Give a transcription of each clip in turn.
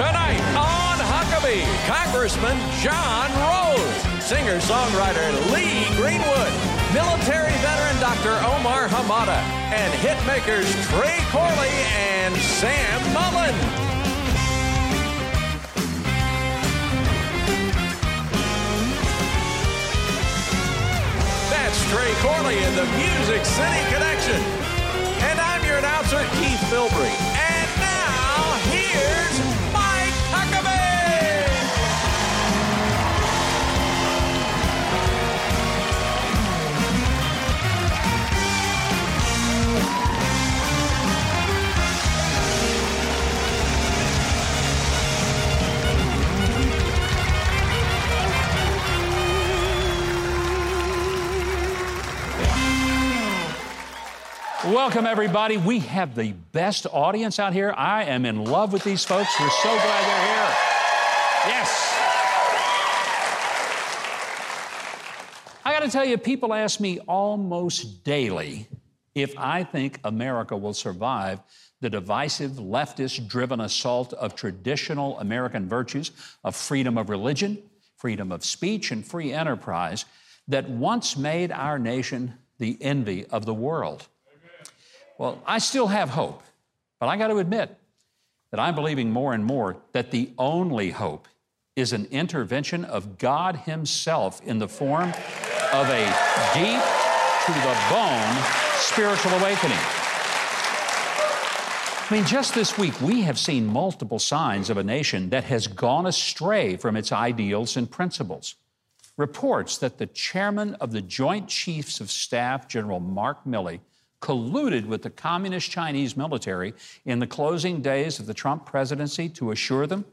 Tonight on Huckabee, Congressman John Rose, singer-songwriter Lee Greenwood, military veteran Dr. Omar Hamada, and hitmakers Trey Corley and Sam Mullen. That's Trey Corley in the Music City Connection. And I'm your announcer, Keith Bilbrey. Welcome, everybody. We have the best audience out here. I am in love with these folks. We're so glad they're here. Yes. I got to tell you, people ask me almost daily if I think America will survive the divisive, leftist driven assault of traditional American virtues of freedom of religion, freedom of speech, and free enterprise that once made our nation the envy of the world. Well, I still have hope, but I got to admit that I'm believing more and more that the only hope is an intervention of God Himself in the form of a deep to the bone spiritual awakening. I mean, just this week, we have seen multiple signs of a nation that has gone astray from its ideals and principles. Reports that the chairman of the Joint Chiefs of Staff, General Mark Milley, colluded with the communist Chinese military in the closing days of the Trump presidency to assure them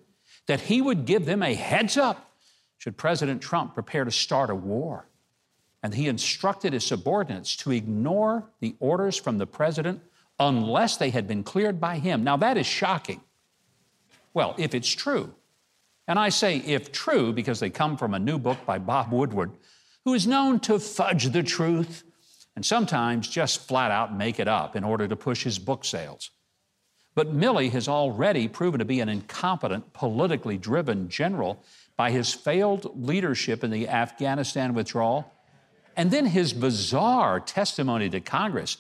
that he would give them a heads up should President Trump prepare to start a war. And he instructed his subordinates to ignore the orders from the president unless they had been cleared by him. Now, that is shocking. Well, if it's true, and I say if true because they come from a new book by Bob Woodward, who is known to fudge the truth and sometimes just flat out make it up in order to push his book sales. But Milley has already proven to be an incompetent, politically driven general by his failed leadership in the Afghanistan withdrawal, and then his bizarre testimony to Congress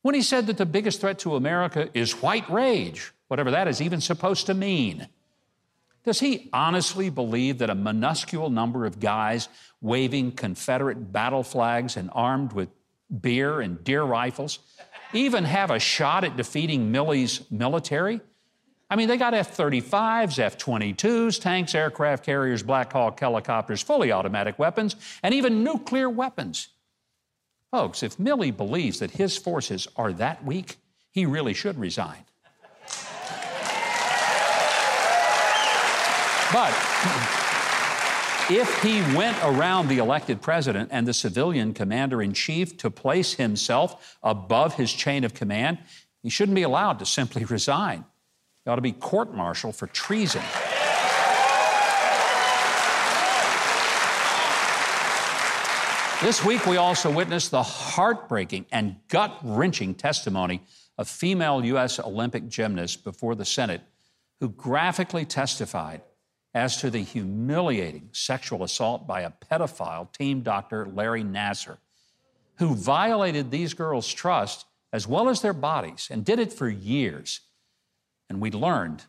when he said that the biggest threat to America is white rage, whatever that is even supposed to mean. Does he honestly believe that a minuscule number of guys waving Confederate battle flags and armed with beer and deer rifles even have a shot at defeating Milley's military? I mean, they got F 35s, F 22s, tanks, aircraft carriers, Black Hawk helicopters, fully automatic weapons, and even nuclear weapons. Folks, if Milley believes that his forces are that weak, he really should resign. But if he went around the elected president and the civilian commander in chief to place himself above his chain of command, he shouldn't be allowed to simply resign. He ought to be court martialed for treason. This week, we also witnessed the heartbreaking and gut wrenching testimony of female U.S. Olympic gymnasts before the Senate who graphically testified as to the humiliating sexual assault by a pedophile team doctor, Larry Nassar, who violated these girls' trust as well as their bodies and did it for years. And we learned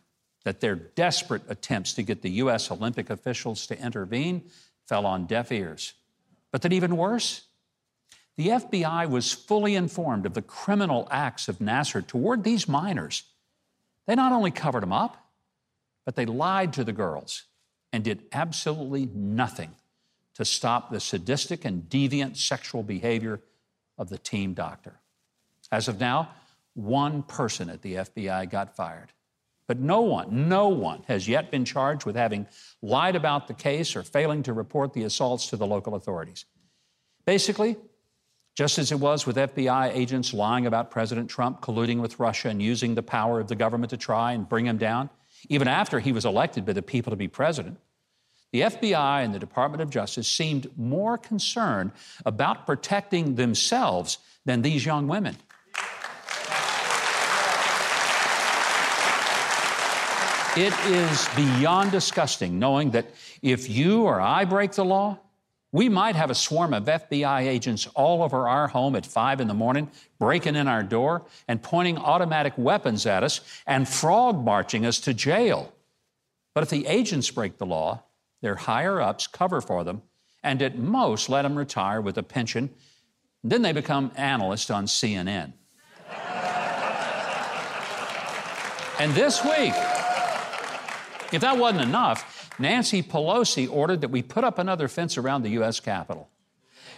that their desperate attempts to get the U.S. Olympic officials to intervene fell on deaf ears. But that even worse, the FBI was fully informed of the criminal acts of Nassar toward these minors. They not only covered them up, but they lied to the girls and did absolutely nothing to stop the sadistic and deviant sexual behavior of the team doctor. As of now, one person at the FBI got fired. But no one, no one has yet been charged with having lied about the case or failing to report the assaults to the local authorities. Basically, just as it was with FBI agents lying about President Trump colluding with Russia and using the power of the government to try and bring him down, even after he was elected by the people to be president, the FBI and the Department of Justice seemed more concerned about protecting themselves than these young women. It is beyond disgusting knowing that if you or I break the law, we might have a swarm of FBI agents all over our home at five in the morning, breaking in our door and pointing automatic weapons at us and frog marching us to jail. But if the agents break the law, their higher ups cover for them and at most let them retire with a pension. Then they become analysts on CNN. and this week, if that wasn't enough, Nancy Pelosi ordered that we put up another fence around the U.S. Capitol.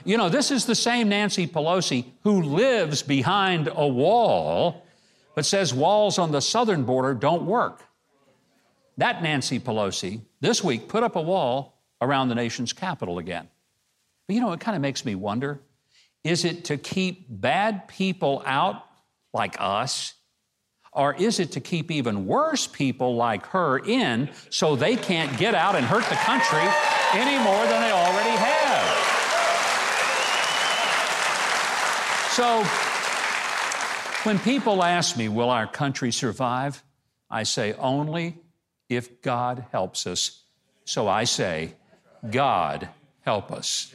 You know, this is the same Nancy Pelosi who lives behind a wall, but says walls on the southern border don't work. That Nancy Pelosi this week put up a wall around the nation's capital again. But you know, it kind of makes me wonder is it to keep bad people out like us or is it to keep even worse people like her in so they can't get out and hurt the country any more than they already have? So, when people ask me, will our country survive? I say, only if God helps us. So I say, God help us.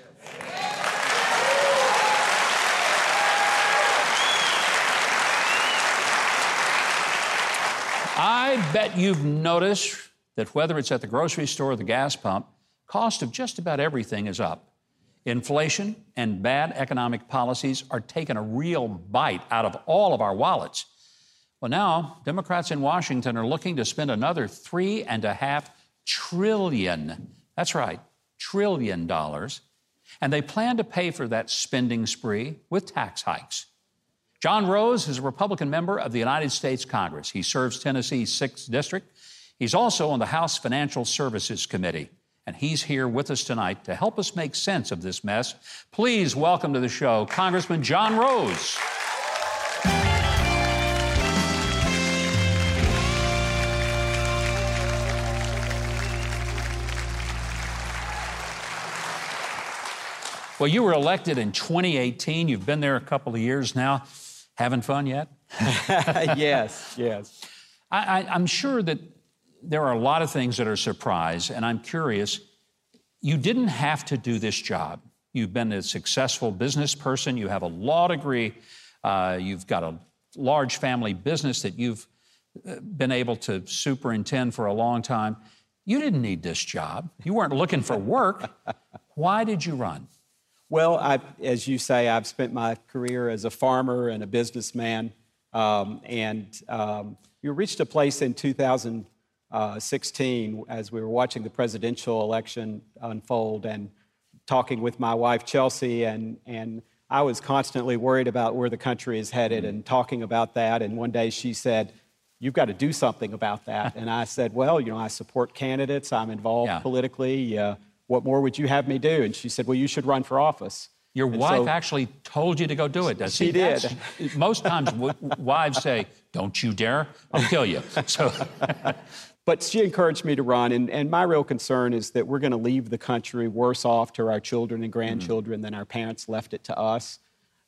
I bet you've noticed that whether it's at the grocery store or the gas pump, cost of just about everything is up. Inflation and bad economic policies are taking a real bite out of all of our wallets. Well, now, Democrats in Washington are looking to spend another three and a half trillion, that's right, trillion dollars, and they plan to pay for that spending spree with tax hikes. John Rose is a Republican member of the United States Congress. He serves Tennessee's 6th District. He's also on the House Financial Services Committee, and he's here with us tonight to help us make sense of this mess. Please welcome to the show Congressman John Rose. Well, you were elected in 2018. You've been there a couple of years now. Having fun yet? yes, yes. I, am sure that there are a lot of things that are a surprise, and I'm curious. You didn't have to do this job. You've been a successful business person. You have a law degree. Uh, you've got a large family business that you've uh, been able to superintend for a long time. You didn't need this job. You weren't looking for work. Why did you run? Well, I, as you say, I've spent my career as a farmer and a businessman. Um, and um, you reached a place in 2016 as we were watching the presidential election unfold and talking with my wife, Chelsea, and, and I was constantly worried about where the country is headed and talking about that. And one day she said, You've got to do something about that. and I said, Well, you know, I support candidates, I'm involved yeah. politically. Uh, what more would you have me do? And she said, Well, you should run for office. Your and wife so, actually told you to go do it, does she? She did. most times wives say, Don't you dare, I'll kill you. So. but she encouraged me to run, and, and my real concern is that we're going to leave the country worse off to our children and grandchildren mm-hmm. than our parents left it to us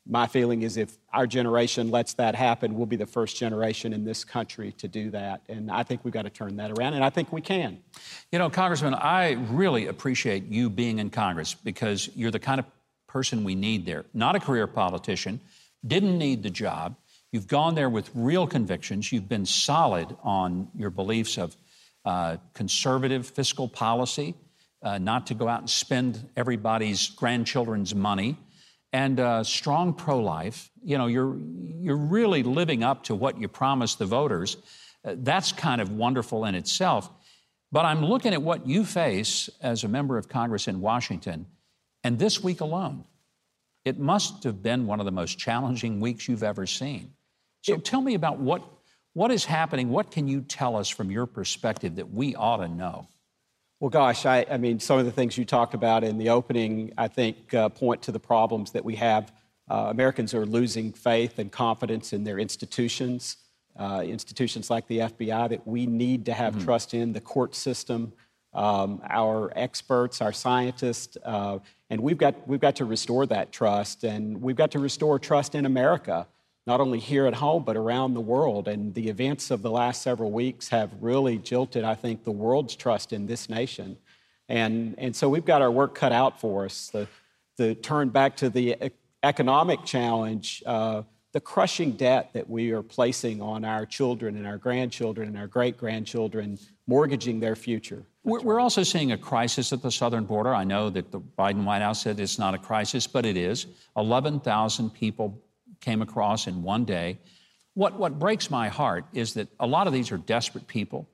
my feeling is if our generation lets that happen, we'll be the first generation in this country to do that. And I think we've got to turn that around, and I think we can. You know, Congressman, I really appreciate you being in Congress because you're the kind of person we need there. Not a career politician, didn't need the job. You've gone there with real convictions. You've been solid on your beliefs of uh, conservative fiscal policy, uh, not to go out and spend everybody's grandchildren's money and uh, strong pro-life. You know, you're you're really living up to what you promised the voters. Uh, that's kind of wonderful in itself. But I'm looking at what you face as a member of Congress in Washington, and this week alone, it must have been one of the most challenging weeks you've ever seen. So tell me about what What is happening? What can you tell us from your perspective that we ought to know? Well, gosh, I, I mean, some of the things you talked about in the opening, I think, uh, point to the problems that we have. Uh, Americans are losing faith and confidence in their institutions, uh, institutions like the FBI that we need to have mm-hmm. trust in, the court system, um, our experts, our scientists, uh, and we've got, we've got to restore that trust, and we've got to restore trust in America, not only here at home, but around the world. And the events of the last several weeks have really jilted, I think, the world's trust in this nation. And, and so we've got our work cut out for us. The, the turn back to the economic challenge, uh, the crushing debt that we are placing on our children and our grandchildren and our great grandchildren, mortgaging their future. We're, we're, also seeing a crisis at the southern border. I know that the Biden White House said it's not a crisis, but it is. 11,000 people came across in one day. What, what breaks my heart is that a lot of these are desperate people,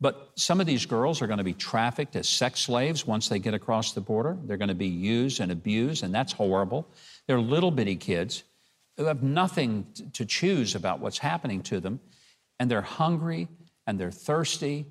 but some of these girls are going to be trafficked as sex slaves once they get across the border. They're going to be used and abused, and that's horrible. They're little bitty kids who have nothing to choose about what's happening to them, and they're hungry and they're thirsty,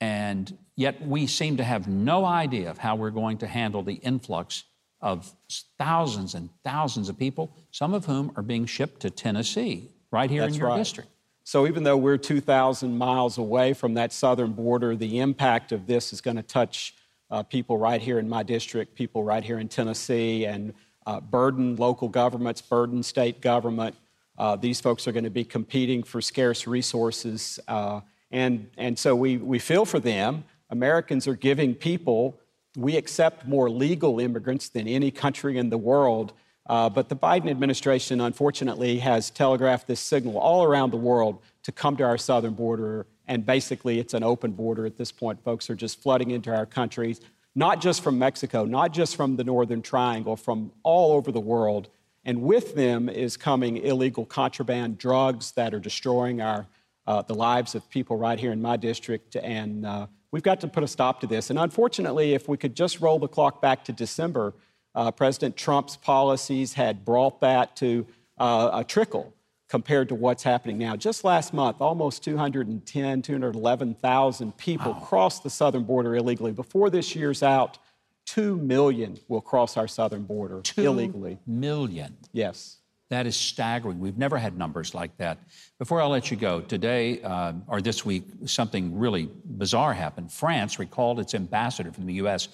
and yet we seem to have no idea of how we're going to handle the influx of thousands and thousands of people, some of whom are being shipped to Tennessee, right here That's in your right. district. So, even though we're 2,000 miles away from that southern border, the impact of this is going to touch uh, people right here in my district, people right here in Tennessee, and uh, burden local governments, burden state government. Uh, these folks are going to be competing for scarce resources. Uh, and, and so we, we feel for them. Americans are giving people, we accept more legal immigrants than any country in the world. Uh, but the Biden administration, unfortunately, has telegraphed this signal all around the world to come to our southern border. And basically, it's an open border at this point. Folks are just flooding into our countries not just from Mexico, not just from the Northern Triangle, from all over the world. And with them is coming illegal contraband drugs that are destroying our, uh, the lives of people right here in my district. And uh, we've got to put a stop to this. And unfortunately, if we could just roll the clock back to December, uh, President Trump's policies had brought that to uh, a trickle compared to what's happening now. Just last month, almost 210, 211,000 people wow. crossed the southern border illegally. Before this year's out, 2 million will cross our southern border Two illegally. Million. Yes. That is staggering. We've never had numbers like that. Before I let you go, today uh, or this week, something really bizarre happened. France recalled its ambassador from the U.S.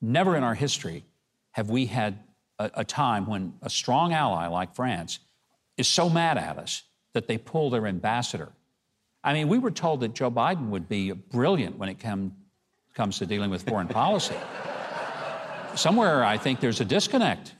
Never in our history have we had a, a time when a strong ally like France is so mad at us that they pull their ambassador. I mean, we were told that Joe Biden would be brilliant when it come, comes to dealing with foreign policy. Somewhere, I think there's a disconnect.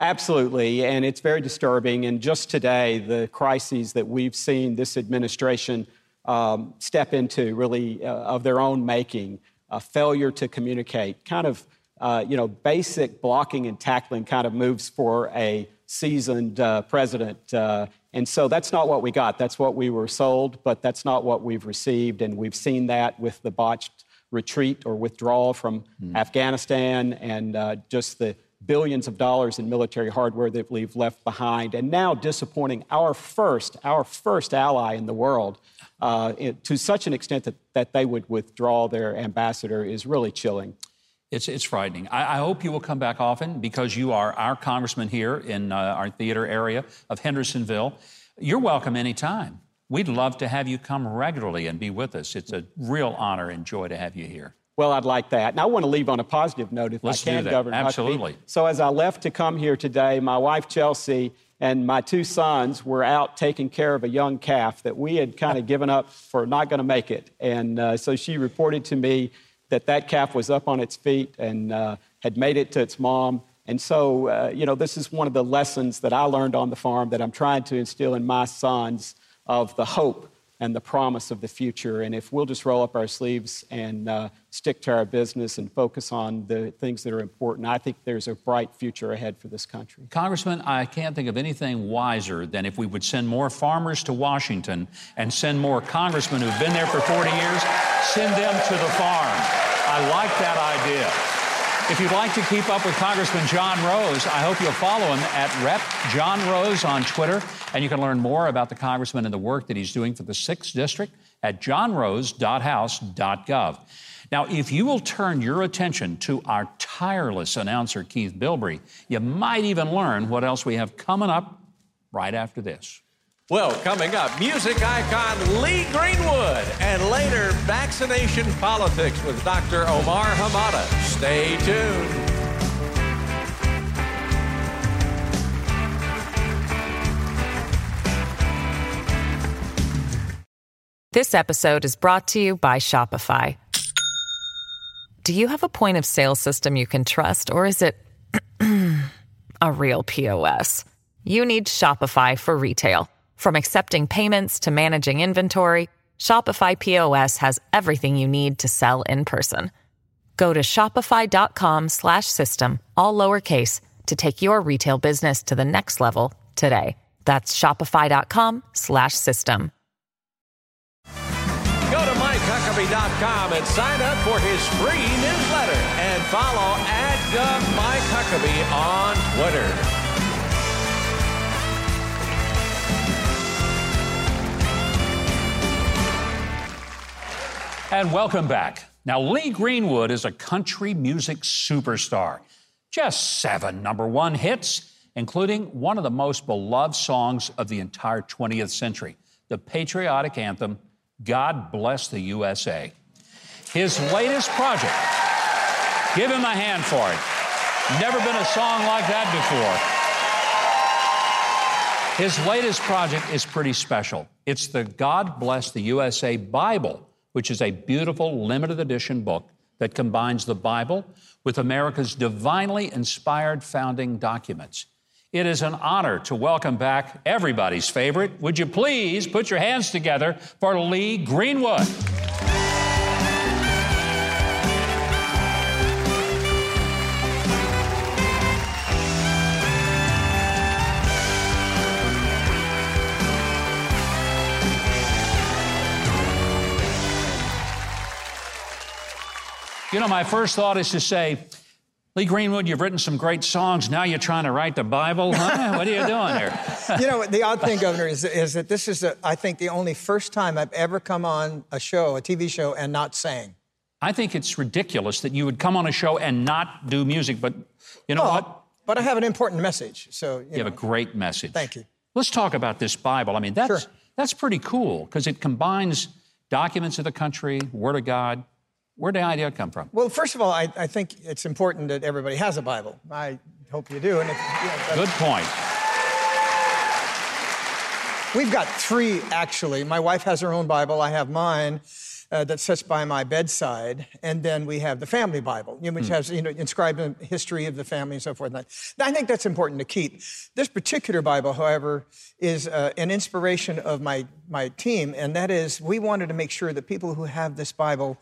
Absolutely, and it's very disturbing. And just today, the crises that we've seen this administration um, step into, really uh, of their own making, a failure to communicate, kind of, uh, you know, basic blocking and tackling kind of moves for a seasoned uh, president. Uh, and so that's not what we got. That's what we were sold, but that's not what we've received. And we've seen that with the botched retreat or withdrawal from mm. Afghanistan and uh, just the billions of dollars in military hardware that we've left behind. And now disappointing our first, our first ally in the world. Uh, to such an extent that, that they would withdraw their ambassador is really chilling. It's, it's frightening. I, I, hope you will come back often because you are our congressman here in uh, our theater area of Hendersonville. You're welcome anytime. We'd love to have you come regularly and be with us. It's a real honor and joy to have you here. Well, I'd like that. And I want to leave on a positive note if Let's I can, do that. Governor. Absolutely. So, as I left to come here today, my wife Chelsea and my two sons were out taking care of a young calf that we had kind of given up for not going to make it. And uh, so she reported to me that that calf was up on its feet and uh, had made it to its mom. And so, uh, you know, this is one of the lessons that I learned on the farm that I'm trying to instill in my sons of the hope and the promise of the future. And if we'll just roll up our sleeves and uh, stick to our business and focus on the things that are important, I think there's a bright future ahead for this country. Congressman, I can't think of anything wiser than if we would send more farmers to Washington and send more congressmen who've been there for 40 years, send them to the farm. I like that idea. If you'd like to keep up with Congressman John Rose, I hope you'll follow him at Rep John Rose on Twitter. And you can learn more about the congressman and the work that he's doing for the 6th District at johnrose.house.gov. Now, if you will turn your attention to our tireless announcer, Keith Bilbrey, you might even learn what else we have coming up right after this. Well, coming up, music icon Lee Greenwood, and later, vaccination politics with Dr. Omar Hamada. Stay tuned. This episode is brought to you by Shopify. Do you have a point of sale system you can trust, or is it a real POS? You need Shopify for retail. From accepting payments to managing inventory, Shopify POS has everything you need to sell in person. Go to shopify.com slash system, all lowercase to take your retail business to the next level today. That's shopify.com slash system. Go to MikeHuckabee.com and sign up for his free newsletter and follow at Mike on Twitter. And welcome back. Now, Lee Greenwood is a country music superstar. Just seven number one hits, including one of the most beloved songs of the entire 20th century, the patriotic anthem, God Bless the USA. His latest project, give him a hand for it. Never been a song like that before. His latest project is pretty special. It's the God Bless the USA Bible which is a beautiful limited edition book that combines the Bible with America's divinely inspired founding documents. It is an honor to welcome back everybody's favorite. Would you please put your hands together for Lee Greenwood? You know, my first thought is to say, Lee Greenwood, you've written some great songs. Now you're trying to write the Bible, huh? what are you doing here? you know, the odd thing, Governor, is, is that this is, a, I think, the only first time I've ever come on a show, a TV show, and not sang. I think it's ridiculous that you would come on a show and not do music, but you know what? But I have an important message, so you, You have a great message. Thank you. Let's talk about this Bible. I mean, that's Sure. that's pretty cool because it combines documents of the country, Word of God. Where'd the idea come from? Well, first of all, I, I think it's important that everybody has a Bible. I hope you do. And if, that's- Good point. We've got three, actually. My wife has her own Bible. I have mine uh, that sits by my bedside. And then we have the family Bible, you know, which has, you know, inscribed in history of the family and so forth. And I think that's important to keep. This particular Bible, however, is uh, an inspiration of my, my team. And that is, we wanted to make sure that people who have this Bible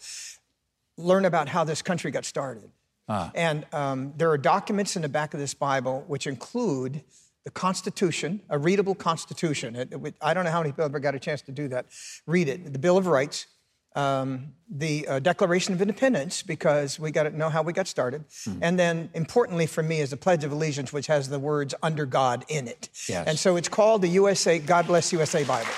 learn about how this country got started. And um, there are documents in the back of this Bible which include the Constitution, a readable Constitution. It- it- I don't know how many people ever got a chance to do that. Read it. The Bill of Rights, um, the uh, Declaration of Independence, because we got to know how we got started. And then, importantly for me, is the Pledge of Allegiance, which has the words under God in it. Yes. And so it's called the USA, God Bless USA Bible.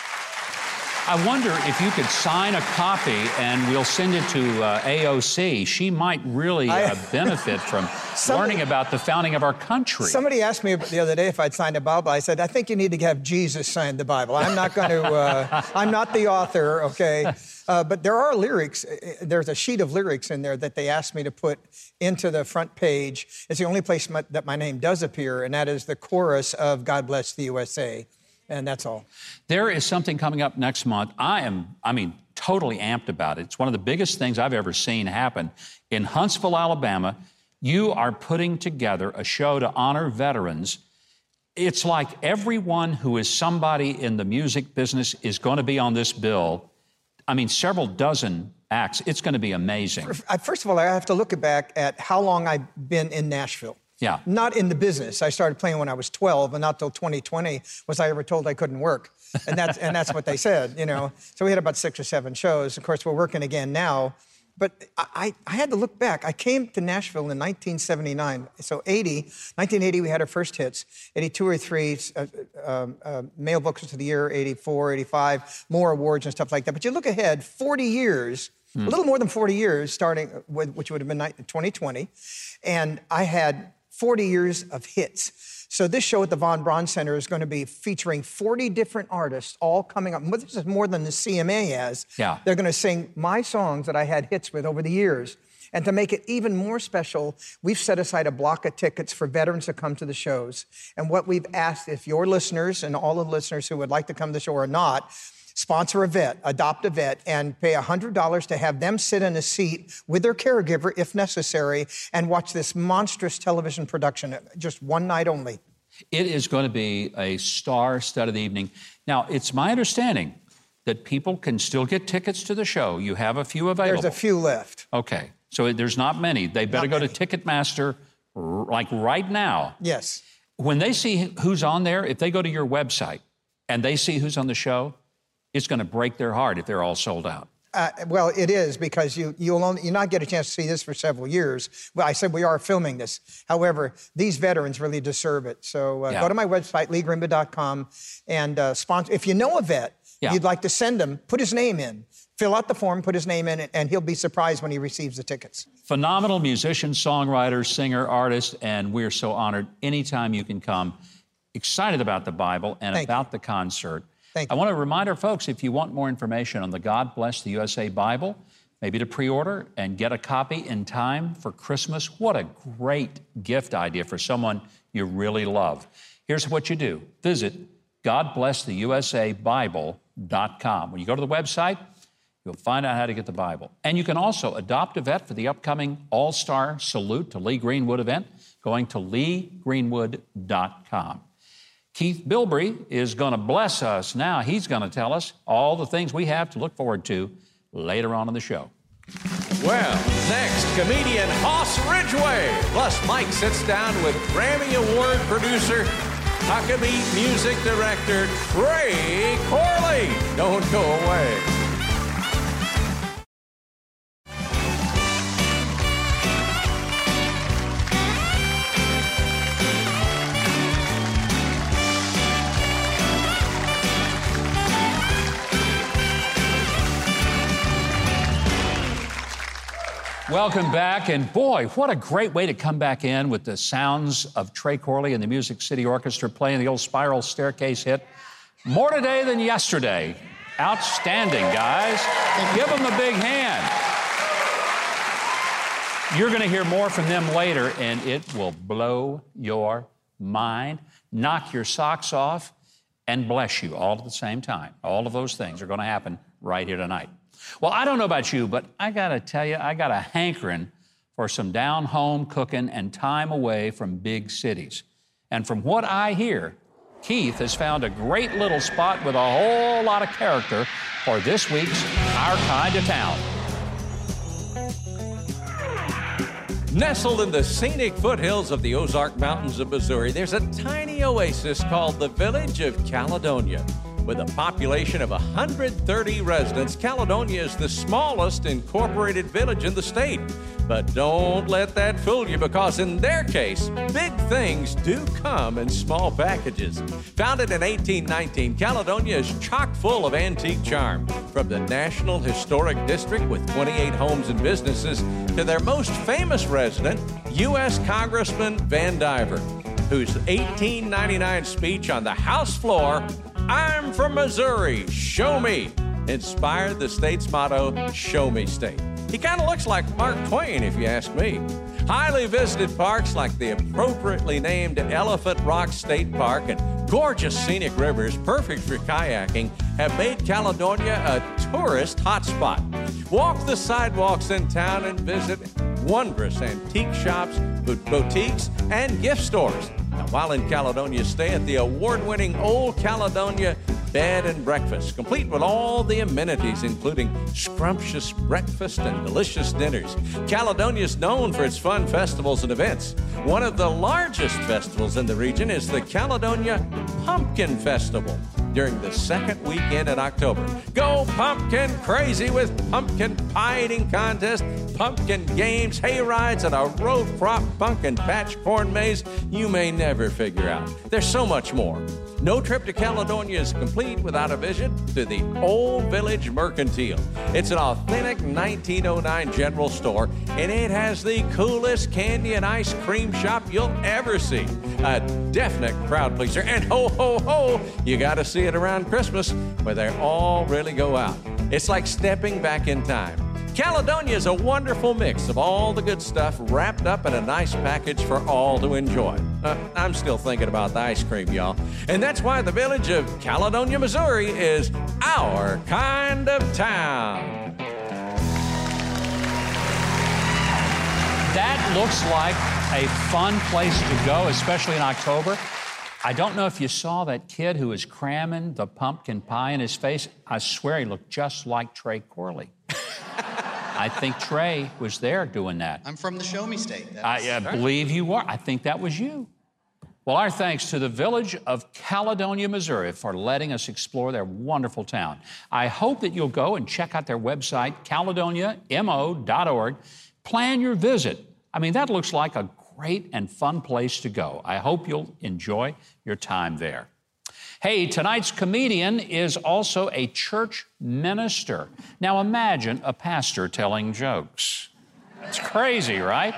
I wonder if you could sign a copy and we'll send it to uh, AOC. She might really uh, benefit from Somebody- learning about the founding of our country. Somebody asked me the other day if I'd signed a Bible. I said, I think you need to have Jesus sign the Bible. I'm not going to, uh, I'm not the author, okay? Uh, but there are lyrics. uh, There's a sheet of lyrics in there that they asked me to put into the front page. It's the only place my, that my name does appear, and that is the chorus of God Bless the USA. And that's all. There is something coming up next month. I am, I mean, totally amped about it. It's one of the biggest things I've ever seen happen. In Huntsville, Alabama, you are putting together a show to honor veterans. It's like everyone who is somebody in the music business is going to be on this bill. I mean, several dozen acts. It's going to be amazing. First of all, I have to look back at how long I've been in Nashville. Yeah. Not in the business. I started playing when I was 12, and not till 2020 was I ever told I couldn't work. And that's, and that's what they said, you know. So we had about six or seven shows. Of course, we're working again now, but I, I had to look back. I came to Nashville in 1979. So 80, 1980, we had our first hits. 82 or 3, uh, uh, uh, Male Vocalist of the Year, 84, 85, more awards and stuff like that. But you look ahead, 40 years, mm. a little more than 40 years, starting with, which would have been 2020. And I had 40 years of hits. So this show at the Von Braun Center is going to be featuring 40 different artists all coming up. This is more than the CMA has. Yeah. They're going to sing my songs that I had hits with over the years. And to make it even more special, we've set aside a block of tickets for veterans to come to the shows. And what we've asked, if your listeners and all of the listeners who would like to come to the show or not, sponsor a vet, adopt a vet, and pay $100 to have them sit in a seat with their caregiver if necessary and watch this monstrous television production, just one night only. It is going to be a star studded evening. Now, it's my understanding that people can still get tickets to the show. You have a few available. There's a few left. Okay. So there's not many. They better not go many. to Ticketmaster like right now. Yes. When they see who's on there, if they go to your website and they see who's on the show, it's going to break their heart if they're all sold out. Uh, well, it is because you you'll only you not get a chance to see this for several years. Well, I said we are filming this. However, these veterans really deserve it. So uh, yeah. go to my website leegreenwood.com and uh, sponsor. If you know a vet yeah. you'd like to send him, put his name in. Fill out the form, put his name in, and he'll be surprised when he receives the tickets. Phenomenal musician, songwriter, singer, artist, and we're so honored anytime you can come. Excited about the Bible and Thank about you. the concert. Thank you. I want to remind our folks if you want more information on the God Bless the USA Bible, maybe to pre order and get a copy in time for Christmas, what a great gift idea for someone you really love. Here's what you do visit GodBlessTheUSABible.com. When you go to the website, you'll find out how to get the Bible. And you can also adopt a vet for the upcoming All Star Salute to Lee Greenwood event, going to leegreenwood.com. Keith Bilbrey is going to bless us now. He's going to tell us all the things we have to look forward to later on in the show. Well, next, comedian Hoss Ridgway. Plus, Mike sits down with Grammy Award producer, Huckabee music director Trey Corley. Don't go away. Welcome back. And boy, what a great way to come back in with the sounds of Trey Corley and the Music City Orchestra playing the old Spiral Starecase hit. More today than yesterday. Outstanding, guys. Give them a big hand. You're going to hear more from them later, and it will blow your mind, knock your socks off, and bless you all at the same time. All of those things are going to happen right here tonight. Well, I don't know about you, but I got to tell you, I got a hankering for some down home cooking and time away from big cities. And from what I hear, Keith has found a great little spot with a whole lot of character for this week's Our Kind of Town. Nestled in the scenic foothills of the Ozark Mountains of Missouri, there's a tiny oasis called the Village of Caledonia. With a population of 130 residents, Caledonia is the smallest incorporated village in the state. But don't let that fool you because, in their case, big things do come in small packages. Founded in 1819, Caledonia is chock full of antique charm. From the National Historic District with 28 homes and businesses to their most famous resident, U.S. Congressman Vandiver, whose 1899 speech on the House floor I'm from Missouri, show me, inspired the state's motto, Show Me State. He kind of looks like Mark Twain, if you ask me. Highly visited parks like the appropriately named Elephant Rock State Park and gorgeous scenic rivers, perfect for kayaking, have made Caledonia a tourist hotspot. Walk the sidewalks in town and visit wondrous antique shops, boutiques, and gift stores. Now, while in Caledonia, stay at the award winning Old Caledonia Bed and Breakfast, complete with all the amenities, including scrumptious breakfast and delicious dinners. Caledonia is known for its fun festivals and events. One of the largest festivals in the region is the Caledonia Pumpkin Festival. during the second weekend in October. Go pumpkin crazy with pumpkin pie eating contest, pumpkin games, hay rides, and a road crop pumpkin patch corn maze you may never figure out. There's so much more. No trip to Caledonia is complete without a visit to the Old Village Mercantile. It's an authentic 1909 general store, and it has the coolest candy and ice cream shop you'll ever see. A definite crowd pleaser, and ho, ho, ho, you got to see it around Christmas where they all really go out. It's like stepping back in time. Caledonia is a wonderful mix of all the good stuff wrapped up in a nice package for all to enjoy. Uh, I'm still thinking about the ice cream, y'all. And that's why the village of Caledonia, Missouri is our kind of town. That looks like a fun place to go, especially in October. I don't know if you saw that kid who was cramming the pumpkin pie in his face. I swear he looked just like Trey Corley. I think Trey was there doing that. I'm from the Show Me State. I uh, believe you are. I think that was you. Well, our thanks to the village of Caledonia, Missouri, for letting us explore their wonderful town. I hope that you'll go and check out their website, caledoniamo.org. Plan your visit. I mean, that looks like a great and fun place to go. I hope you'll enjoy your time there. Hey, tonight's comedian is also a church minister. Now imagine a pastor telling jokes. It's crazy, right?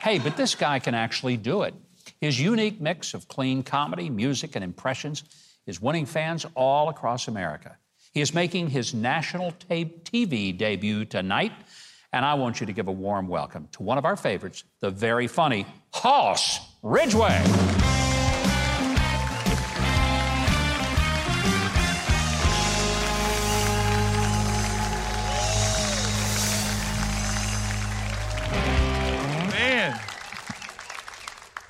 Hey, but this guy can actually do it. His unique mix of clean comedy, music, and impressions is winning fans all across America. He is making his national TV debut tonight, and I want you to give a warm welcome to one of our favorites, the very funny Hoss Ridgway.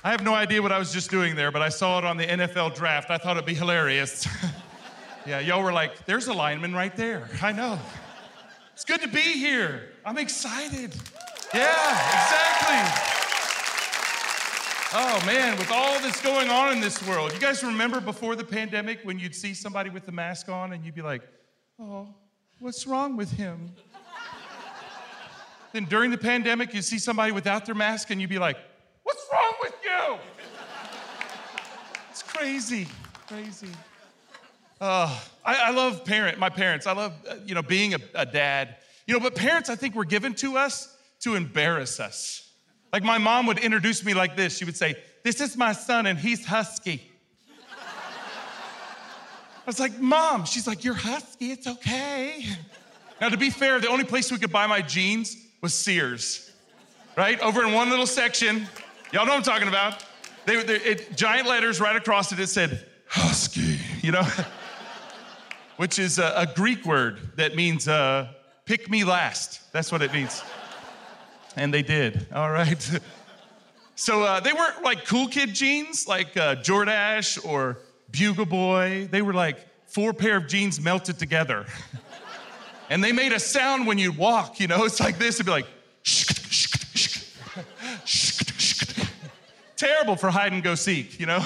I have no idea what I was just doing there, but I saw it on the NFL draft. I thought it'd be hilarious. yeah, y'all were like, there's a lineman right there. I know. It's good to be here. I'm excited. Yeah, exactly. Oh man, with all this going on in this world, you guys remember before the pandemic when you'd see somebody with the mask on and you'd be like, oh, what's wrong with him? then during the pandemic, you'd see somebody without their mask and you'd be like, what's wrong with you? it's crazy, crazy. Uh, I, I, love parent, my parents. I love, uh, you know, being a, a dad. You know, but parents, I think, were given to us to embarrass us. Like my mom would introduce me like this. She would say, This is my son, and he's husky. I was like, Mom, she's like, You're husky, it's okay. Now, to be fair, the only place we could buy my jeans was Sears, right? Over in one little section. Y'all know what I'm talking about. They, they it, giant letters right across it, it said, Husky, you know? Which is a, a, Greek word that means uh, pick me last. That's what it means. And they did. All right. so uh, they weren't like cool kid jeans like uh, Jordache or Bugle Boy. They were like four pair of jeans melted together. and they made a sound when you walk, you know? It's like this. It'd be like, terrible for hide and go seek, you know?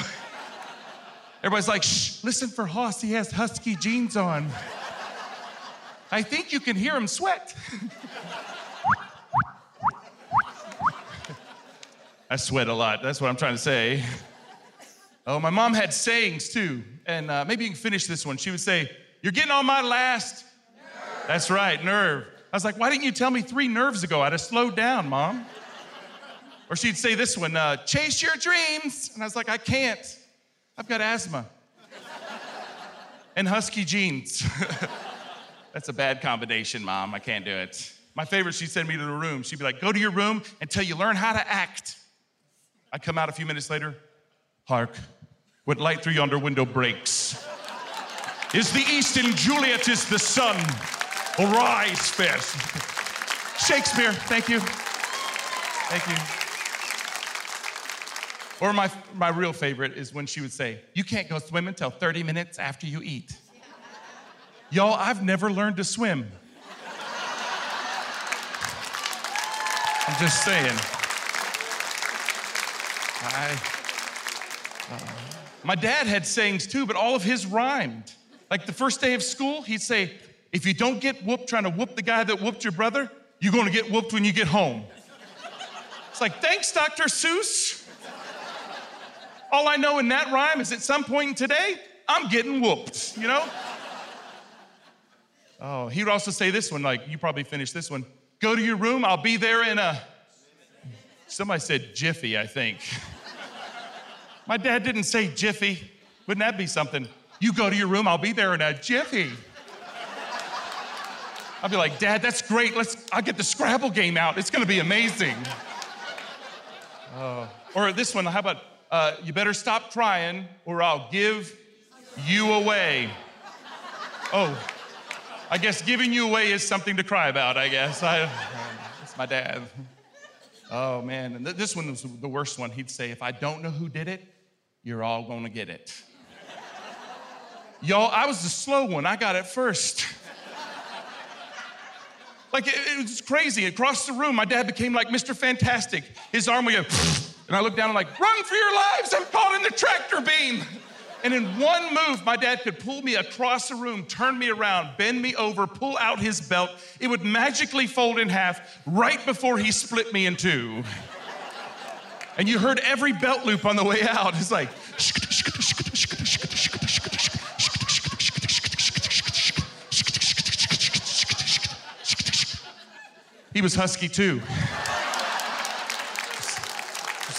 Everybody's like, shh, listen for Hoss. He has husky jeans on. I think you can hear him sweat. I sweat a lot. That's what I'm trying to say. Oh, my mom had sayings too. And uh, maybe you can finish this one. She would say, You're getting on my last. Nerve. That's right, nerve. I was like, Why didn't you tell me three nerves ago? I'd have slowed down, mom. Or she'd say this one, uh, Chase your dreams. And I was like, I can't. I've got asthma and husky jeans. That's a bad combination, mom. I can't do it. My favorite, she'd send me to the room. She'd be like, Go to your room until you learn how to act. I come out a few minutes later. Hark, what light through yonder window breaks. Is the east in Juliet is the sun. Arise, fair. Shakespeare, thank you. Thank you. Or my, my real favorite is when she would say, You can't go swim until 30 minutes after you eat. Y'all, I've never learned to swim. I'm just saying. I, uh, my dad had sayings too, but all of his rhymed. Like the first day of school, he'd say, if you don't get whooped trying to whoop the guy that whooped your brother, you're gonna get whooped when you get home. It's like, thanks, Dr. Seuss. All I know in that rhyme is at some point in today, I'm getting whooped, you know? Oh, he would also say this one, like you probably finished this one. Go to your room, I'll be there in a. Somebody said jiffy, I think. My dad didn't say jiffy. Wouldn't that be something? You go to your room, I'll be there in a jiffy. I'll be like, Dad, that's great. Let's, I'll get the Scrabble game out. It's gonna be amazing. Uh, or this one, how about, uh, you better stop crying or I'll give you away. Oh, I guess giving you away is something to cry about, I guess. I, it's my dad. Oh man, and th- this one was the worst one. He'd say, if I don't know who did it, you're all gonna get it. Y'all, I was the slow one. I got it first. Like, it, it, was crazy. Across the room, my dad became like Mr. Fantastic. His arm would go, and I looked down and like, run for your lives, I'm caught in the tractor beam. And in one move, my dad could pull me across the room, turn me around, bend me over, pull out his belt. It would magically fold in half right before he split me in two. And you heard every belt loop on the way out. It's like, He was husky too.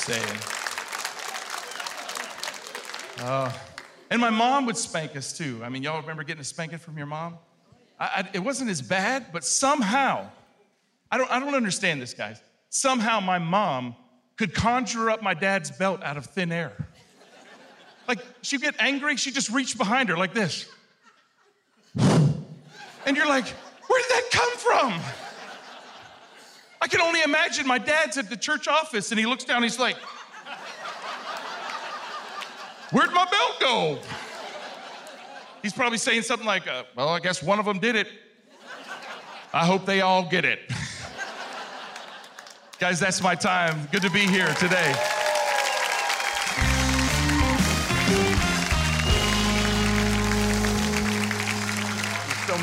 Saying. Uh, and my mom would spank us too. I mean, y'all remember getting a spanking from your mom? I, I, it wasn't as bad, but somehow, I don't, I don't understand this, guys. Somehow my mom could conjure up my dad's belt out of thin air. Like, she'd get angry, she'd just reach behind her like this. And you're like, where did that come from? I can only imagine my dad's at the church office and he looks down, he's like, Where'd my belt go? He's probably saying something like, uh, Well, I guess one of them did it. I hope they all get it. Guys, that's my time. Good to be here today.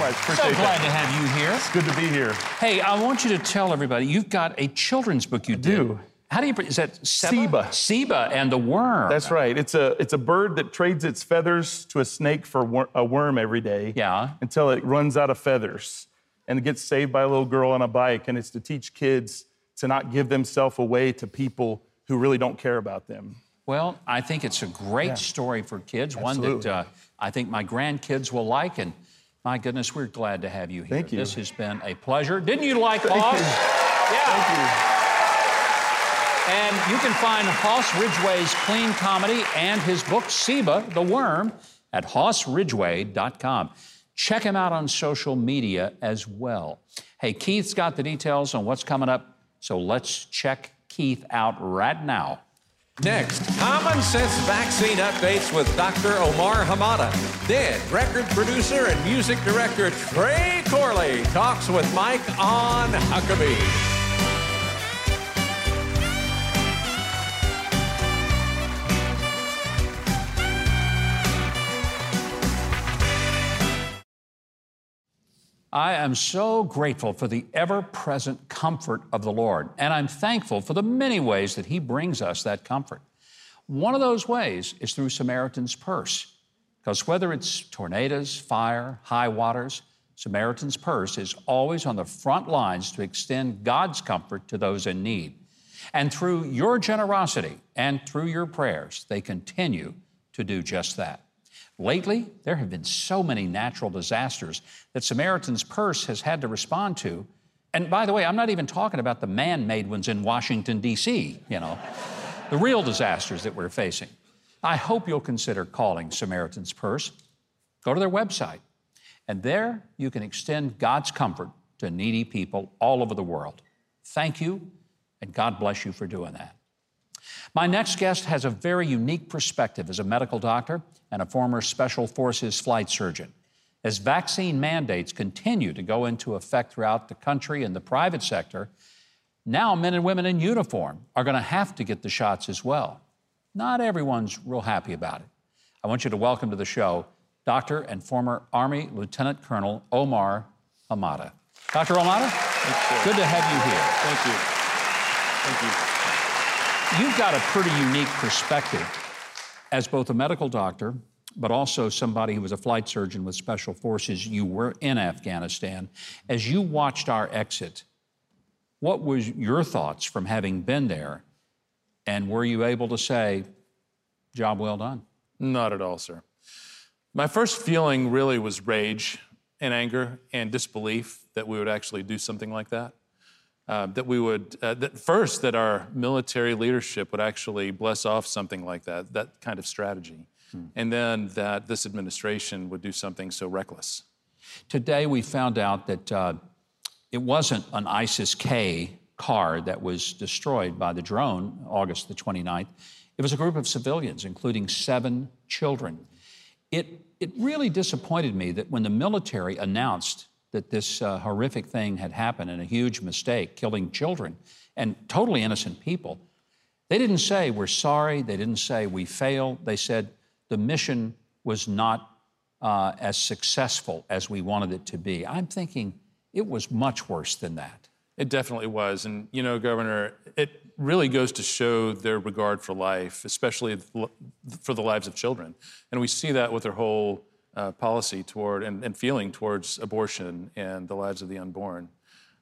Much. Appreciate so glad that. to have you here. It's good to be here. Hey, I want you to tell everybody you've got a children's book you did. do. How do you is that Seba. Seba and the worm. That's right. It's a it's a bird that trades its feathers to a snake for wor- a worm every day. Yeah. Until it runs out of feathers, and it gets saved by a little girl on a bike, and it's to teach kids to not give themselves away to people who really don't care about them. Well, I think it's a great story for kids, Absolutely. one that uh, I think my grandkids will like. And my goodness, we're glad to have you here. Thank you. This has been a pleasure. Didn't you like Thank Hoss? you. Yeah. And you can find Hoss Ridgway's clean comedy and his book, Seba, the Worm, at hossridgway.com. Check him out on social media as well. Hey, Keith's got the details on what's coming up, so let's check Keith out right now. Next, common sense vaccine updates with Dr. Omar Hamada. Then, record producer and music director Trey Corley talks with Mike on Huckabee. I am so grateful for the ever present comfort of the Lord, and I'm thankful for the many ways that He brings us that comfort. One of those ways is through Samaritan's Purse, because whether it's tornadoes, fire, high waters, Samaritan's Purse is always on the front lines to extend God's comfort to those in need. And through your generosity and through your prayers, they continue to do just that. Lately, there have been so many natural disasters that Samaritan's Purse has had to respond to. And by the way, I'm not even talking about the man made ones in Washington, D.C., you know, the real disasters that we're facing. I hope you'll consider calling Samaritan's Purse. Go to their website, and there you can extend God's comfort to needy people all over the world. Thank you, and God bless you for doing that. My next guest has a very unique perspective as a medical doctor and a former Special Forces flight surgeon. As vaccine mandates continue to go into effect throughout the country and the private sector, now men and women in uniform are going to have to get the shots as well. Not everyone's real happy about it. I want you to welcome to the show Dr. and former Army Lieutenant Colonel Omar Hamada. Dr. Hamada, good to have you here. Thank you. Thank you. You've got a pretty unique perspective as both a medical doctor, but also somebody who was a flight surgeon with special forces. You were in Afghanistan. As you watched our exit, what was your thoughts from having been there? And were you able to say, job well done? Not at all, sir. My first feeling really was rage and anger and disbelief that we would actually do something like that. Uh, that we would, uh, that first, that our military leadership would actually bless off something like that, that kind of strategy. Hmm. And then that this administration would do something so reckless. Today, we found out that uh, it wasn't an ISIS K car that was destroyed by the drone August the 29th. It was a group of civilians, including seven children. It, it really disappointed me that when the military announced that this uh, horrific thing had happened and a huge mistake, killing children and totally innocent people, they didn't say, We're sorry. They didn't say, We failed. They said, The mission was not uh, as successful as we wanted it to be. I'm thinking it was much worse than that. It definitely was. And, you know, Governor, it really goes to show their regard for life, especially for the lives of children. And we see that with their whole uh, policy toward and, and, feeling towards abortion and the lives of the unborn.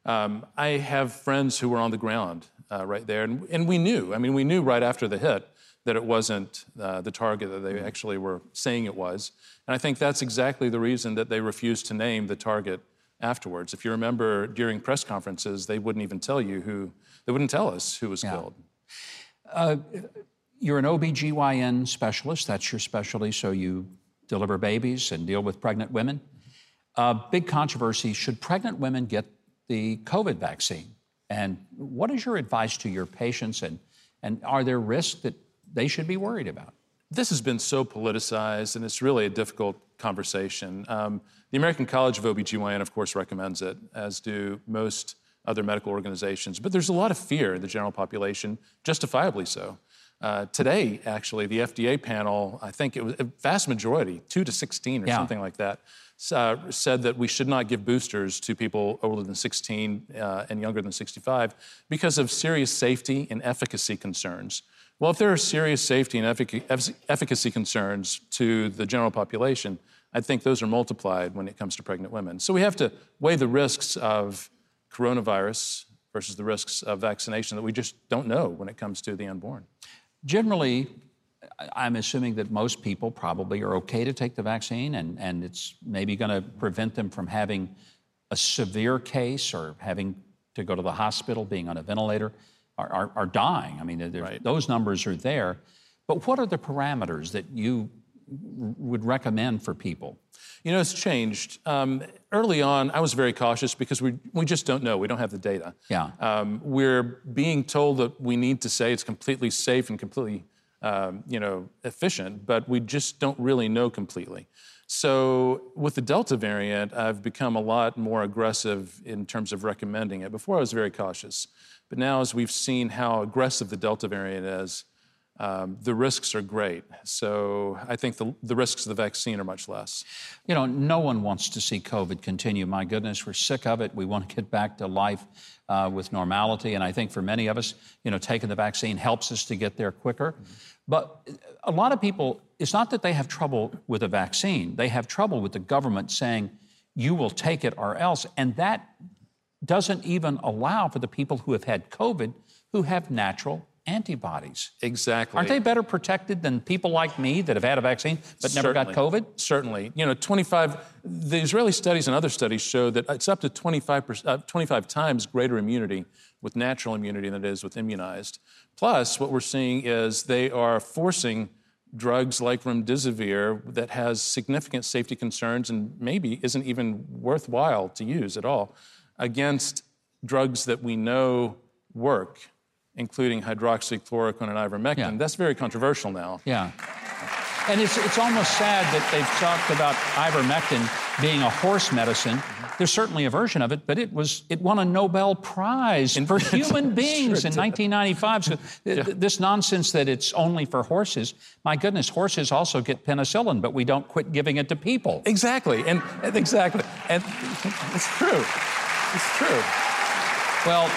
Um, I have friends who were on the ground uh, right there, and, and, we knew. I mean, we knew right after the hit that it wasn't uh, the target that they actually were saying it was. And I think that's exactly the reason that they refused to name the target afterwards. If you remember during press conferences, they wouldn't even tell you who, they wouldn't tell us who was yeah. killed. Uh, you're an OB/GYN specialist, that's your specialty, so you deliver babies and deal with pregnant women. Uh, big controversy should pregnant women get the COVID vaccine? And what is your advice to your patients, and, and are there risks that they should be worried about? This has been so politicized, and it's really a difficult conversation. Um, the American College of OB/GYN, of course, recommends it, as do most other medical organizations. But there's a lot of fear in the general population, justifiably so. Uh, today, actually, the FDA panel, I think it was a vast majority, 2 to 16 or yeah. something like that, uh, said that we should not give boosters to people older than 16 uh, and younger than 65 because of serious safety and efficacy concerns. Well, if there are serious safety and effic- efficacy concerns to the general population, I think those are multiplied when it comes to pregnant women. So we have to weigh the risks of coronavirus versus the risks of vaccination that we just don't know when it comes to the unborn. Generally, I'm assuming that most people probably are okay to take the vaccine, and, and it's maybe going to prevent them from having a severe case or having to go to the hospital, being on a ventilator, are, are, dying. I mean, right. those numbers are there. But what are the parameters that you would recommend for people? You know, it's changed. Um, early on, I was very cautious because we, we just don't know. We don't have the data. Yeah. Um, we're being told that we need to say it's completely safe and completely, um, you know, efficient, but we just don't really know completely. So with the Delta variant, I've become a lot more aggressive in terms of recommending it. Before, I was very cautious. But now, as we've seen how aggressive the Delta variant is, um, the risks are great. So I think the, the risks of the vaccine are much less. You know, no one wants to see COVID continue. My goodness, we're sick of it. We want to get back to life uh, with normality. And I think for many of us, you know, taking the vaccine helps us to get there quicker. Mm-hmm. But a lot of people, it's not that they have trouble with a vaccine, they have trouble with the government saying, you will take it or else. And that doesn't even allow for the people who have had COVID who have natural antibodies. Exactly. Aren't they better protected than people like me that have had a vaccine but never got COVID? Certainly. You know, 25, the Israeli studies and other studies show that it's up to 25, uh, 25 times greater immunity with natural immunity than it is with immunized. Plus, what we're seeing is they are forcing drugs like remdesivir that has significant safety concerns and maybe isn't even worthwhile to use at all against drugs that we know work including hydroxychloroquine and ivermectin. Yeah. That's very controversial now. Yeah. And it's, it's almost sad that they've talked about ivermectin being a horse medicine. Mm-hmm. There's certainly a version of it, but it was it won a Nobel Prize for human beings in 1995. So th- this nonsense that it's only for horses, my goodness, horses also get penicillin, but we don't quit giving it to people. Exactly, and, and exactly, and it's true. It's true. Well,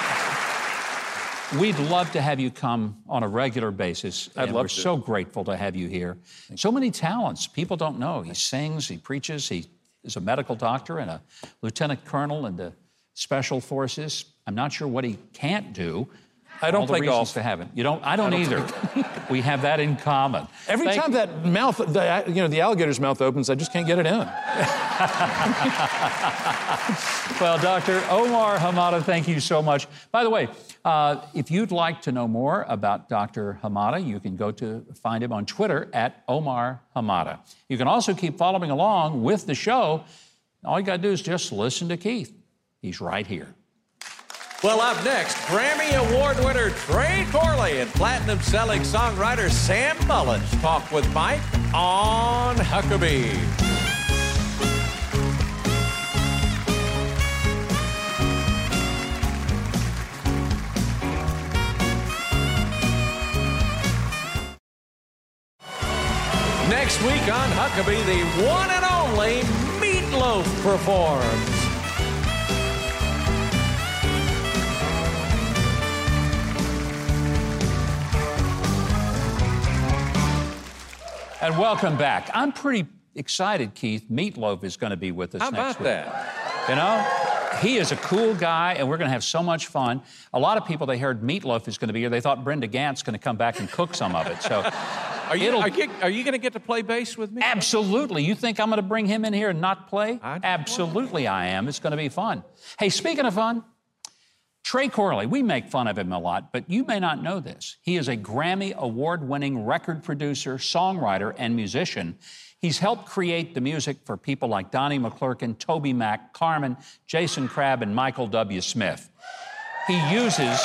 we'd love to have you come on a regular basis. I'd love we're to. so grateful to have you here. So many talents. People don't know. He sings, he preaches, he is a medical doctor and a lieutenant colonel in the special forces. I'm not sure what he can't do. I don't All the play reasons golf. To have it. You don't. I don't, either. we have that in common. Every Thank- time that mouth, the, you know, the alligator's mouth opens, I just can't get it in. Well, Dr. Omar Hamada, thank you so much. By the way, uh, if you'd like to know more about Dr. Hamada, you can go to find him on Twitter at Omar Hamada. You can also keep following along with the show. All you got to do is just listen to Keith. He's right here. Well, up next, Grammy Award winner Trey Corley and platinum selling songwriter Sam Mullins talk with Mike on Huckabee. Next week on Huckabee, the one and only Meatloaf performs. And welcome back. I'm pretty excited, Keith. Meatloaf is going to be with us How next about week. that? You know, he is a cool guy, and we're going to have so much fun. A lot of people, they heard Meatloaf is going to be here. They thought Brenda Gantt's going to come back and cook some of it. So, Are you, are you, are you going to get to play bass with me? absolutely. You think I'm going to bring him in here and not play? I Absolutely, I am. It's going to be fun. Hey, speaking of fun, Trey Corley, we make fun of him a lot, but you may not know this. He is a Grammy award winning record producer, songwriter, and musician. He's helped create the music for people like Donnie McClurkin, Toby Mac, Carmen, Jason Crabb, and Michael W. Smith. He uses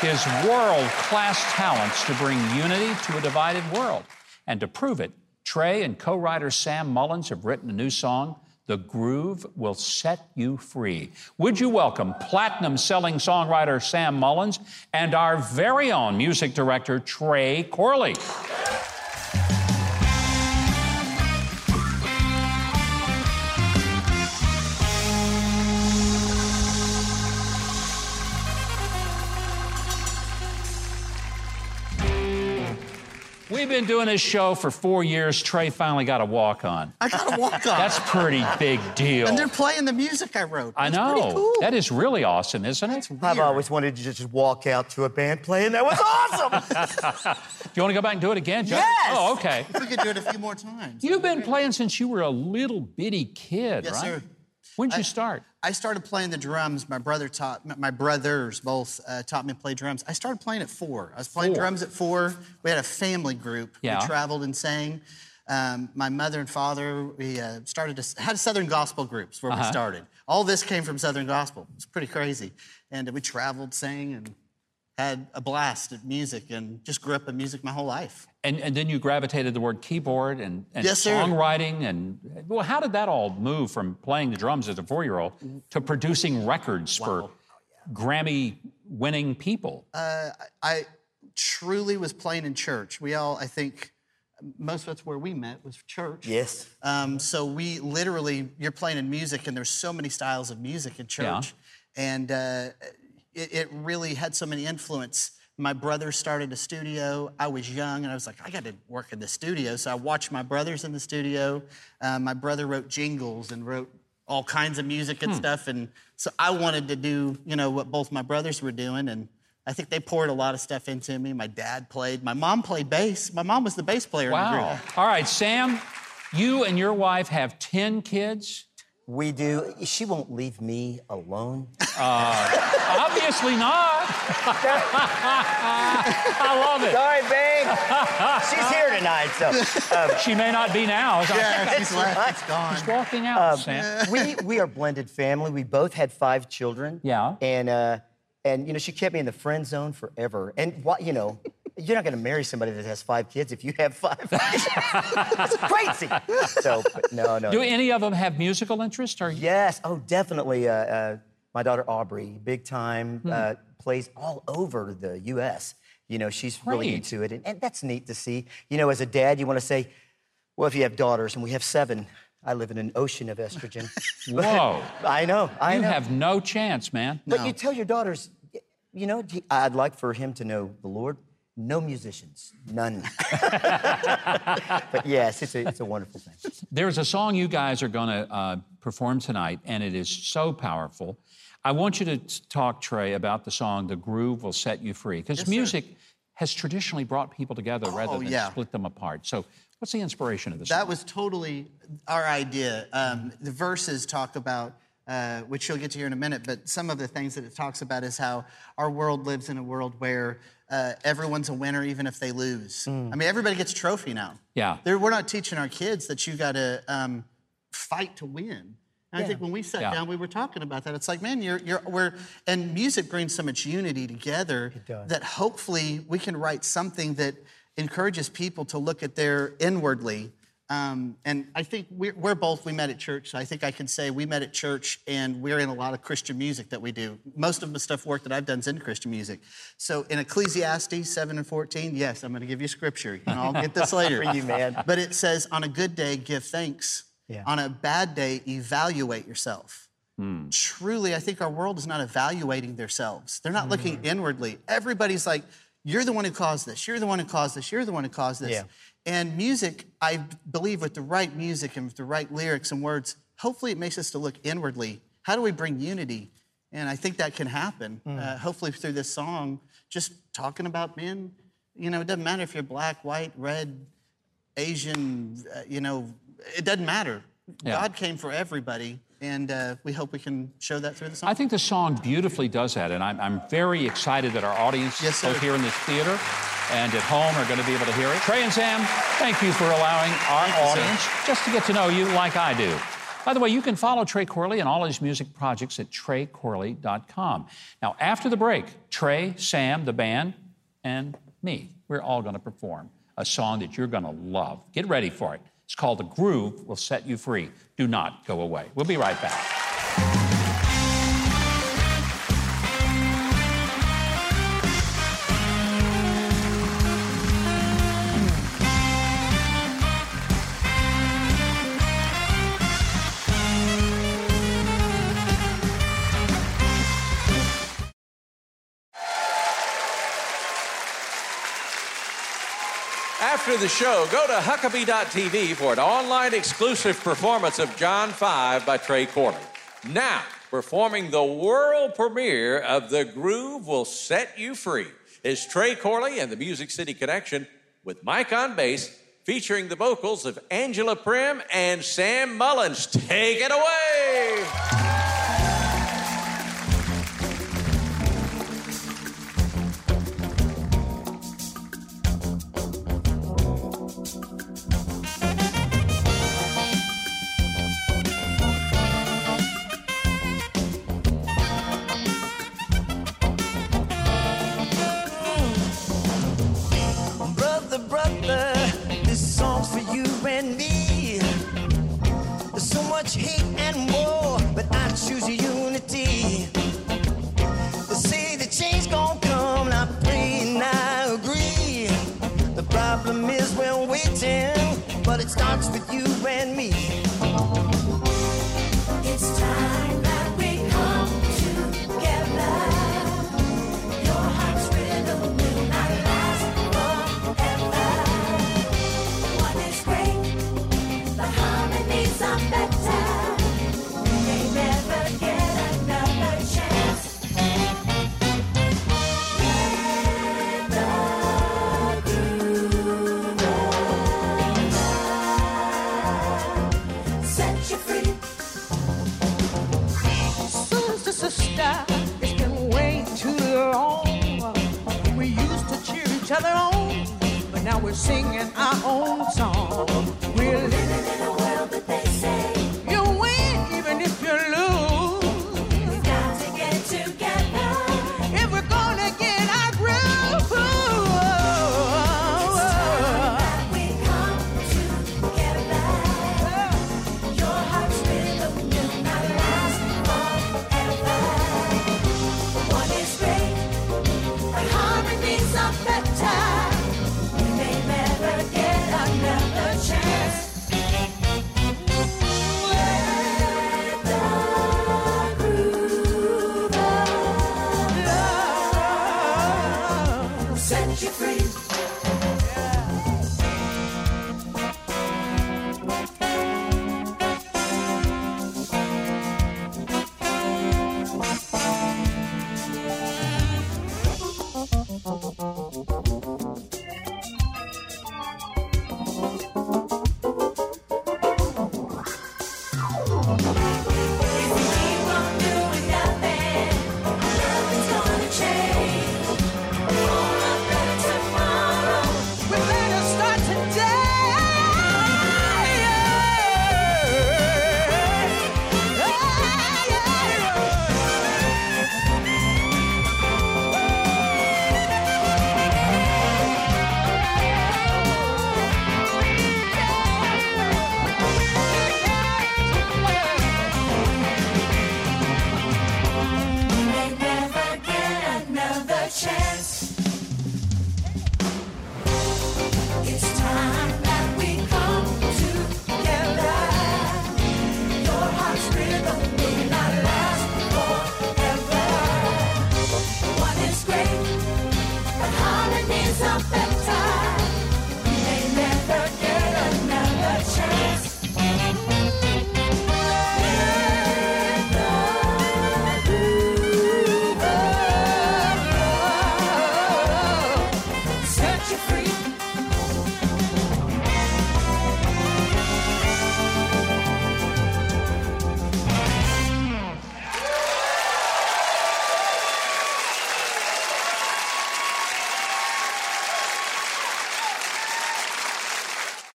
his world class talents to bring unity to a divided world. And to prove it, Trey and co writer Sam Mullins have written a new song, The Groove Will Set You Free. Would you welcome platinum selling songwriter Sam Mullins and our very own music director, Trey Corley? We've been doing this show for four years. Trey finally got a walk on. I got a walk on. That's pretty big deal. and they're playing the music I wrote. I It's know. Pretty cool. That is really awesome, isn't it? I've always wanted to just walk out to a band playing. That was awesome. Do you want to go back and do it again, Joe? Yes. Oh, okay. If we could do it a few more times. You've been playing since you were a little bitty kid, Yes, right? sir. When'd you start? I started playing the drums. My brother taught. My brothers both uh, taught me to play drums. I started playing at four. I was playing Four. drums at four. We had a family group. Yeah. We traveled and sang. Um, my mother and father. We uh, started a, had a Southern gospel groups where Uh-huh. we started. All this came from Southern gospel. It's pretty crazy. And we traveled, sang, and had a blast at music, and just grew up in music my whole life. And, and then you gravitated the word keyboard and, and Yes, songwriting. And well, how did that all move from playing the drums as a four year old to producing records for Grammy winning people? I truly was playing in church. We all, I think, most of us where we met was church. yes. Um, so we literally, you're playing in music, and there's so many styles of music in Yeah. church, and uh, it, it really had so many influence. My brother started a studio. I was young, and I was like, I got to work in the studio. So I watched my brothers in the studio. Uh, my brother wrote jingles and wrote all kinds of music Hmm. and stuff, and so I wanted to do, you know, what both my brothers were doing, and I think they poured a lot of stuff into me. My dad played. My mom played bass. My mom was the bass player in the Wow. group. All right, Sam, you and your wife have 10 kids. We do. She won't leave me alone. Obviously not. I love it. Sorry, babe. She's here tonight, so um, She may not be now. Yeah, she's That's left. right. It's gone. She's walking out, Sam. we we are blended family. We both had five children. Yeah. And uh, and you know she kept me in the friend zone forever. And what you know, you're not going to marry somebody that has five kids if you have five. That's crazy. So, no, no. Do no. any of them have musical interest? Or Yes, oh, definitely. Uh, uh, my daughter Aubrey, big time, Hmm. uh, plays all over the U.S. You know, she's really into it, and, and that's neat to see. You know, as a dad, you want to say, well, if you have daughters, and we have seven, I live in an ocean of estrogen. Whoa. I know, I you know. have no chance, man. But you tell your daughters, you know, I'd like for him to know the Lord. No musicians, none. but yes, it's a, it's a wonderful thing. There's a song you guys are going to uh, perform tonight, and it is so powerful. I want you to talk, Trey, about the song "The Groove Will Set You Free," because music has traditionally brought people together rather Oh, than yeah. split them apart. So, what's the inspiration of this? That song? was totally our idea. Um, the verses talk about, uh, which you'll get to hear in a minute, but some of the things that it talks about is how our world lives in a world where uh, everyone's a winner even if they lose. I mean, everybody gets a trophy now. Yeah. There, we're not teaching our kids that you got to um, fight to win. And I think when we sat Yeah. down, we were talking about that. It's like, man, you're, you're, we're, and music brings so much unity together that hopefully we can write something that encourages people to look at their inwardly. Um, and I think we're, we're both, we met at church. So I think I can say we met at church and we're in a lot of Christian music that we do. Most of the stuff, work that I've done is in Christian music. So in Ecclesiastes 7 and 14, yes, I'm going to give you scripture. And I'll get this later. For you, man. But it says, on a good day, give thanks. Yeah. On a bad day, evaluate yourself. Truly, I think our world is not evaluating themselves. They're not looking inwardly. Everybody's like, you're the one who caused this, you're the one who caused this, you're the one who caused this. Yeah. And music, I believe with the right music and with the right lyrics and words, hopefully it makes us to look inwardly. How do we bring unity? And I think that can happen. Uh, hopefully through this song, just talking about men. You know, it doesn't matter if you're black, white, red, Asian, uh, you know, it doesn't matter. Yeah. God came for everybody, and uh, we hope we can show that through the song. I think the song beautifully does that, and I'm, I'm very excited that our audience, Yes, both here in this theater and at home, are going to be able to hear it. Trey and Sam, thank you for allowing our you, sir. audience just to get to know you like I do. By the way, you can follow Trey Corley and all his music projects at treycorley.com. Now, after the break, Trey, Sam, the band, and me, we're all going to perform a song that you're going to love. Get ready for it. It's called The Groove Will Set You Free. Do not go away. We'll be right back. The show, go to Huckabee.tv for an online exclusive performance of John 5 by Trey Corley. Now, performing the world premiere of The Groove Will Set You Free is Trey Corley and the Music City Connection with Mike on bass, featuring the vocals of Angela Primm and Sam Mullins. Take it away!